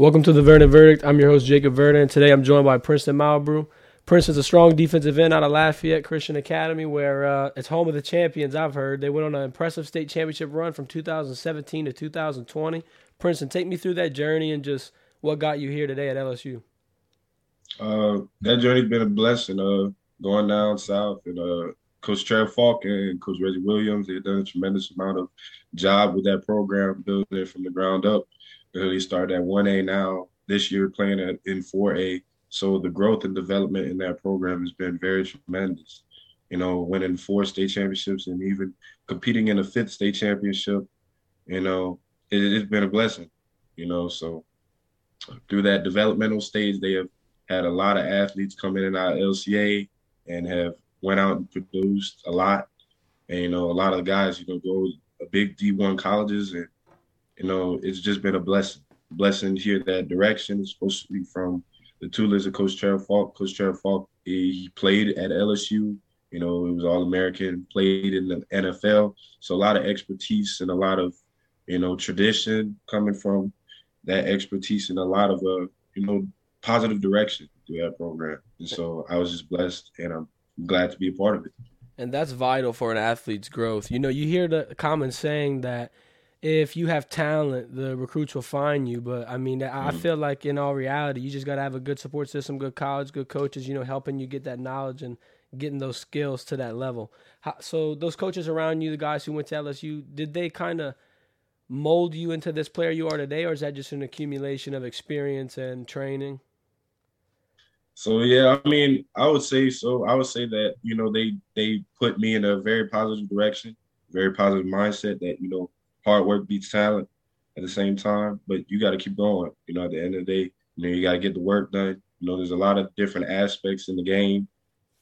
Welcome to the Verdin Verdict. I'm your host, Jacob Verdin. And today I'm joined by Princeton Malbrue. Princeton's a strong defensive end out of Lafayette Christian Academy, where uh, it's home of the champions, I've heard. They went on an impressive state championship run from 2017 to 2020. Princeton, take me through that journey and just what got you here today at LSU. Uh, that journey's been a blessing. Uh, going down south and uh, Coach Trev Faulk and Coach Reggie Williams, they've done a tremendous amount of job with that program, building it from the ground up. He started at 1A now. This year playing at in 4A. So the growth and development in that program has been very tremendous. You know, winning four state championships and even competing in a fifth state championship, you know, it, it's been a blessing. You know, so through that developmental stage, they have had a lot of athletes come in and out LCA and have went out and produced a lot. And you know, a lot of guys, you know, go a big D1 colleges and you know, it's just been a blessing. Blessing to hear that direction. It's supposed to be from the tutors of Coach Trev Faulk. Coach Trev Faulk, he played at LSU. You know, it was All American, played in the NFL. So a lot of expertise and a lot of, you know, tradition coming from that expertise and a lot of, uh, you know, positive direction through that program. And so I was just blessed and I'm glad to be a part of it. And that's vital for an athlete's growth. You know, you hear the common saying that – if you have talent, the recruits will find you. But I mean, I mm. feel like in all reality, you just got to have a good support system, good college, good coaches, you know, helping you get that knowledge and getting those skills to that level. How, so those coaches around you, the guys who went to LSU, did they kind of mold you into this player you are today, or is that just an accumulation of experience and training? So yeah, I mean, I would say so. I would say that you know they they put me in a very positive direction, very positive mindset that you know hard work beats talent at the same time, but you got to keep going. You know, at the end of the day, you know, you got to get the work done. You know, there's a lot of different aspects in the game,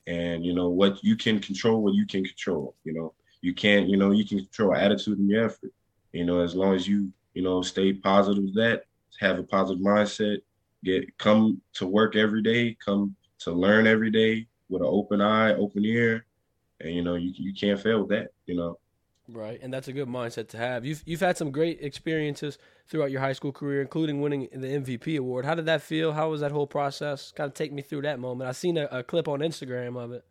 and you know what you can control, what you can control. You know, you can't, you know, you can control attitude and your effort. You know, as long as you, you know, stay positive with that, have a positive mindset, get come to work every day, come to learn every day with an open eye, open ear, and you know, you you can't fail with that. You know. Right, and that's a good mindset to have. You've you've had some great experiences throughout your high school career, including winning the MVP award. How did that feel? How was that whole process? Kind of take me through that moment. I seen a, a clip on Instagram of it.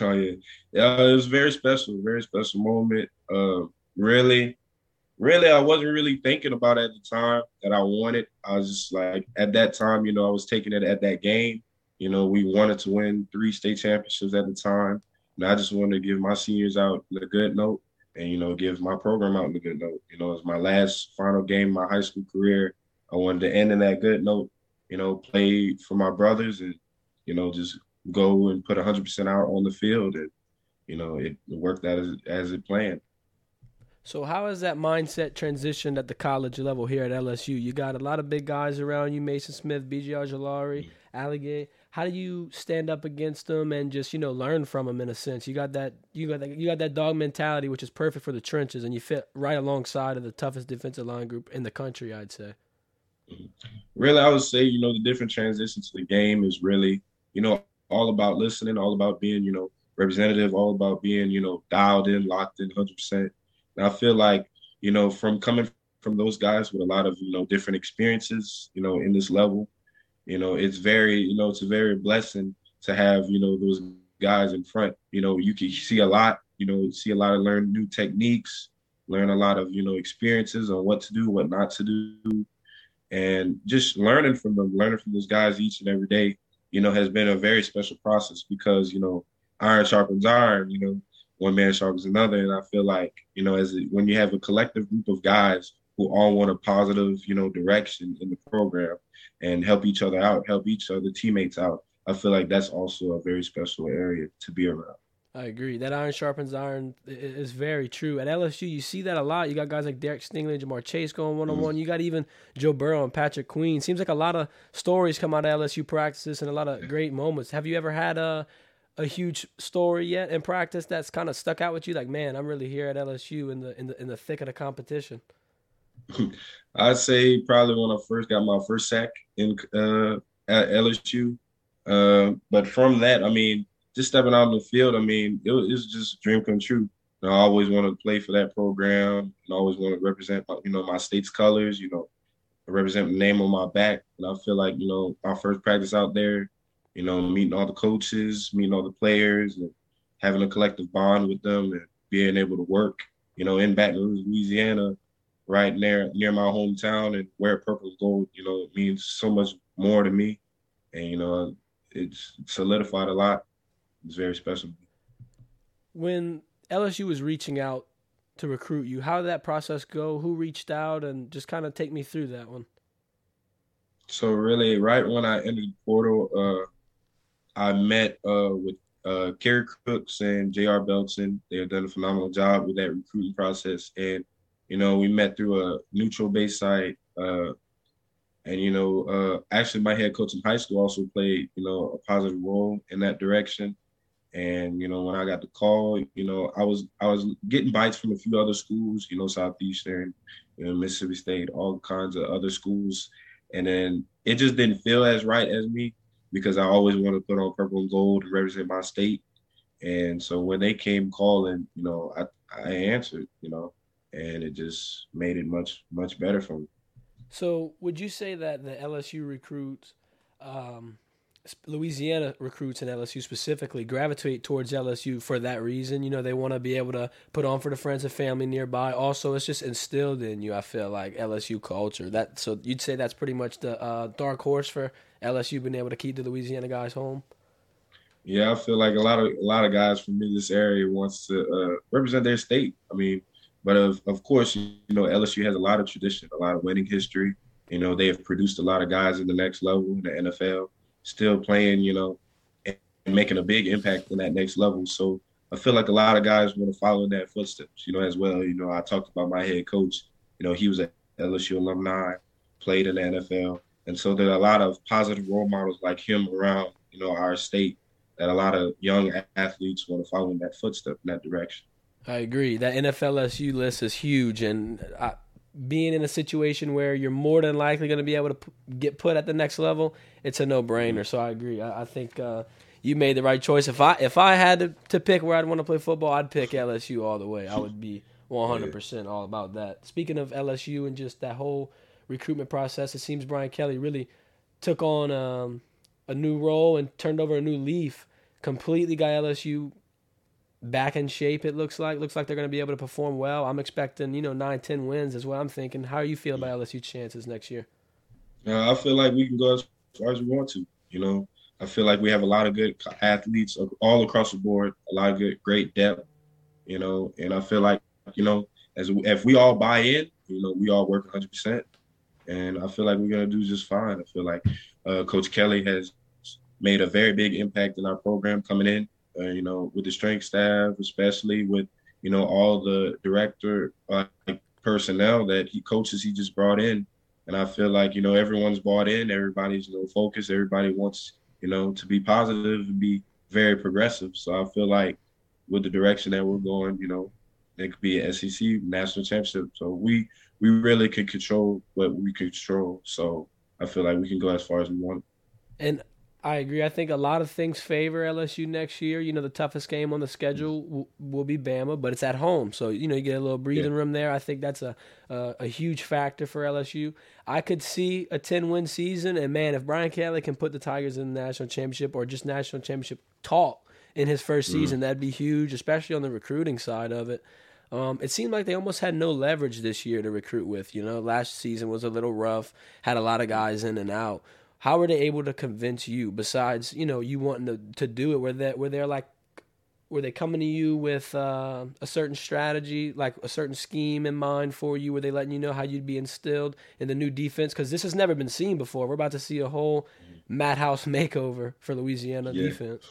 Oh yeah, yeah, it was very special, very special moment. Uh, really, really, I wasn't really thinking about at the time that I wanted. I was just like, at that time, you know, I was taking it at that game. You know, we wanted to win three state championships at the time. And I just wanted to give my seniors out a good note and, you know, give my program out a good note. You know, it's my last final game of my high school career. I wanted to end in that good note, you know, play for my brothers and, you know, just go and put 100% out on the field. And, you know, it, worked out as, as it planned. So how has that mindset transitioned at the college level here at LSU? You got a lot of big guys around you, Mason Smith, BJ Ojulari, mm-hmm how do you stand up against them and just you know learn from them in a sense? You got that you got that you got that dog mentality, which is perfect for the trenches, and you fit right alongside of the toughest defensive line group in the country. I'd say. Really, I would say you know the different transitions to the game is really you know all about listening, all about being you know representative, all about being you know dialed in, locked in, hundred percent. And I feel like you know from coming from those guys with a lot of you know different experiences, you know in this level you know, it's very, you know, it's a very blessing to have, you know, those guys in front. You know, you can see a lot, you know, see a lot of learn new techniques, learn a lot of, you know, experiences on what to do, what not to do. And just learning from them, learning from those guys each and every day, you know, has been a very special process because, you know, iron sharpens iron, you know, one man sharpens another. And I feel like, you know, as when you have a collective group of guys who all want a positive, you know, direction in the program, and help each other out, help each other teammates out. I feel like that's also a very special area to be around. I agree. That iron sharpens iron is very true. At LSU, you see that a lot. You got guys like Derek Stingley, Ja'Marr Chase going one on one. Mm-hmm. You got even Joe Burrow and Patrick Queen. Seems like a lot of stories come out of LSU practices and a lot of great moments. Have you ever had a a huge story yet in practice that's kind of stuck out with you? Like, man, I'm really here at LSU in the in the in the thick of the competition. I'd say probably when I first got my first sack in uh, at LSU. Uh, but from that, I mean, just stepping out on the field, I mean, it was, it was just a dream come true. You know, I always wanted to play for that program and always want to represent, you know, my state's colors. You know, represent the name on my back. And I feel like, you know, our first practice out there, you know, meeting all the coaches, meeting all the players, and having a collective bond with them and being able to work, you know, in Baton Rouge, Louisiana, right near near my hometown and wear purple and gold, you know, it means so much more to me. And, you know, it's solidified a lot. It's very special. When LSU was reaching out to recruit you, how did that process go? Who reached out and just kind of take me through that one? So really, right when I entered the portal, uh, I met uh, with uh, Kerry Cooks and J.R. Belton. They have done a phenomenal job with that recruiting process. And, you know, we met through a neutral base site. Uh, and, you know, uh, actually my head coach in high school also played, you know, a positive role in that direction. And, you know, when I got the call, you know, I was I was getting bites from a few other schools, you know, Southeastern, you know, Mississippi State, all kinds of other schools. And then it just didn't feel as right as me because I always want to put on purple and gold and represent my state. And so when they came calling, you know, I, I answered, you know, and it just made it much, much better for me. So would you say that the LSU recruits, um, Louisiana recruits and LSU specifically gravitate towards LSU for that reason. You know, they want to be able to put on for the friends and family nearby. Also, it's just instilled in you. I feel like LSU culture. That so you'd say that's pretty much the uh, dark horse for LSU being able to keep the Louisiana guys home? Yeah, I feel like a lot of a lot of guys from this area wants to uh, represent their state. I mean, but of of course, you know, LSU has a lot of tradition, a lot of winning history. You know, they have produced a lot of guys in the next level in the NFL, still playing, you know, and making a big impact in that next level. So I feel like a lot of guys want to follow in that footsteps, you know, as well. You know, I talked about my head coach. You know, he was an LSU alumni, played in the NFL. And so there are a lot of positive role models like him around, you know, our state that a lot of young athletes want to follow in that footstep in that direction. I agree. That NFLSU list is huge, and I, being in a situation where you're more than likely going to be able to p- get put at the next level, it's a no-brainer. So I agree. I, I think uh, you made the right choice. If I if I had to, to pick where I'd want to play football, I'd pick LSU all the way. I would be 100% all about that. Speaking of LSU and just that whole – recruitment process. It seems Brian Kelly really took on um, a new role and turned over a new leaf. Completely got LSU back in shape. It looks like looks like they're going to be able to perform well. I'm expecting you know nine, ten wins is what I'm thinking. How do you feel about LSU chances next year? Uh, I feel like we can go as far as we want to. You know, I feel like we have a lot of good athletes all across the board. A lot of good, great depth. You know, and I feel like you know, as if we all buy in, you know, we all work 100 percent and I feel like we're gonna do just fine. I feel like uh, Coach Kelly has made a very big impact in our program coming in. Uh, you know, with the strength staff, especially with you know all the director uh, personnel that he coaches, he just brought in, and I feel like you know everyone's bought in. Everybody's you know focused. Everybody wants you know to be positive and be very progressive. So I feel like with the direction that we're going, you know, it could be an SEC national championship. So we we really can control what we control. So I feel like we can go as far as we want. And I agree. I think a lot of things favor LSU next year. You know, the toughest game on the schedule will, will be Bama, but it's at home, so you know you get a little breathing yeah. room there. I think that's a, a, a huge factor for LSU. I could see a ten win season, and man, if Brian Kelly can put the Tigers in the national championship or just national championship talk in his first mm-hmm. season, mm. that'd be huge, especially on the recruiting side of it. Um, it seemed like they almost had no leverage this year to recruit with. You know, last season was a little rough, had a lot of guys in and out. How were they able to convince you? Besides, you know, you wanting to, to do it, were they were they like, were they coming to you with uh, a certain strategy, like a certain scheme in mind for you? Were they letting you know how you'd be instilled in the new defense? Because this has never been seen before. We're about to see a whole Matt House makeover for Louisiana yeah. defense.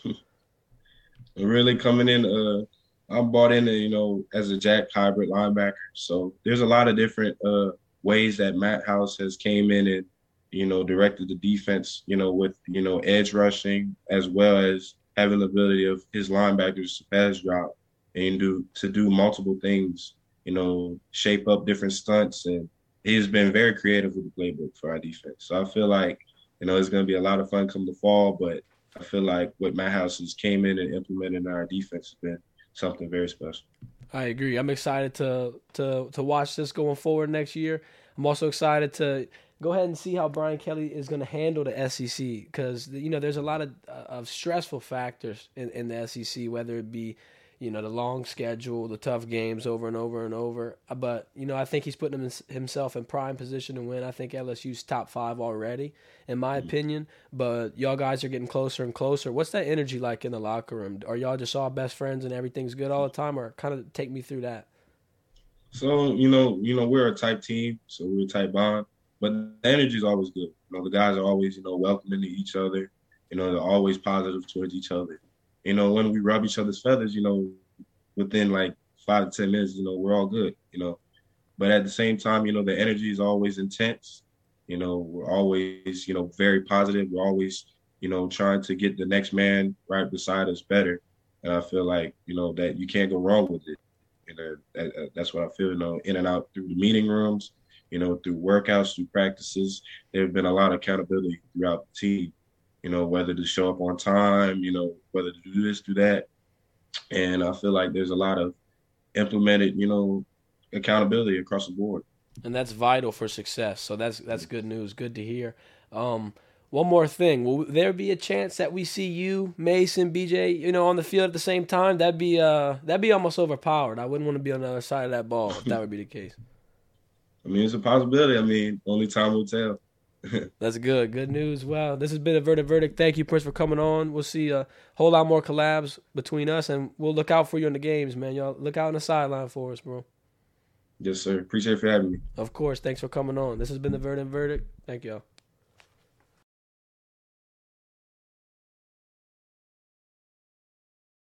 really coming in. Uh I'm bought in, you know, as a jack hybrid linebacker. So there's a lot of different uh, ways that Matt House has came in and, you know, directed the defense, you know, with, you know, edge rushing as well as having the ability of his linebackers to pass drop and do to do multiple things, you know, shape up different stunts. And he's been very creative with the playbook for our defense. So I feel like, you know, it's going to be a lot of fun come the fall, but I feel like what Matt House has came in and implemented in our defense has been something very special. I agree. I'm excited to to to watch this going forward next year. I'm also excited to go ahead and see how Brian Kelly is going to handle the SEC because you know there's a lot of of stressful factors in, in the SEC, whether it be you know the long schedule, the tough games over and over and over. But you know I think he's putting himself in prime position to win. I think LSU's top five already, in my mm-hmm. opinion. But y'all guys are getting closer and closer. What's that energy like in the locker room? Are y'all just all best friends and everything's good all the time, or kind of take me through that? So you know, you know, we're a type team, so we're a type bond. But the energy is always good. You know, the guys are always, you know, welcoming to each other. You know, they're always positive towards each other. You know, when we rub each other's feathers, you know, within like five to ten minutes, you know, we're all good. You know, but at the same time, you know, the energy is always intense. You know, we're always, you know, very positive. We're always, you know, trying to get the next man right beside us better. And I feel like, you know, that you can't go wrong with it. You uh, know, that, uh, that's what I feel, you know, in and out through the meeting rooms, you know, through workouts, through practices. There have been a lot of accountability throughout the team, you know, whether to show up on time, you know, whether to do this, do that. And I feel like there's a lot of implemented, you know, accountability across the board. And that's vital for success. So that's that's good news. Good to hear. Um, one more thing. Will there be a chance that we see you, Mason, BJ, you know, on the field at the same time? That'd be uh that'd be almost overpowered. I wouldn't want to be on the other side of that ball if that would be the case. I mean, it's a possibility. I mean, only time will tell. That's good. Good news. Well, this has been a Verdict Verdict. Thank you, Prince, for coming on. We'll see a whole lot more collabs between us, and we'll look out for you in the games, man. Y'all look out on the sideline for us, bro. Yes, sir. Appreciate for having me. Of course. Thanks for coming on. This has been the Verdin Verdict. Thank y'all.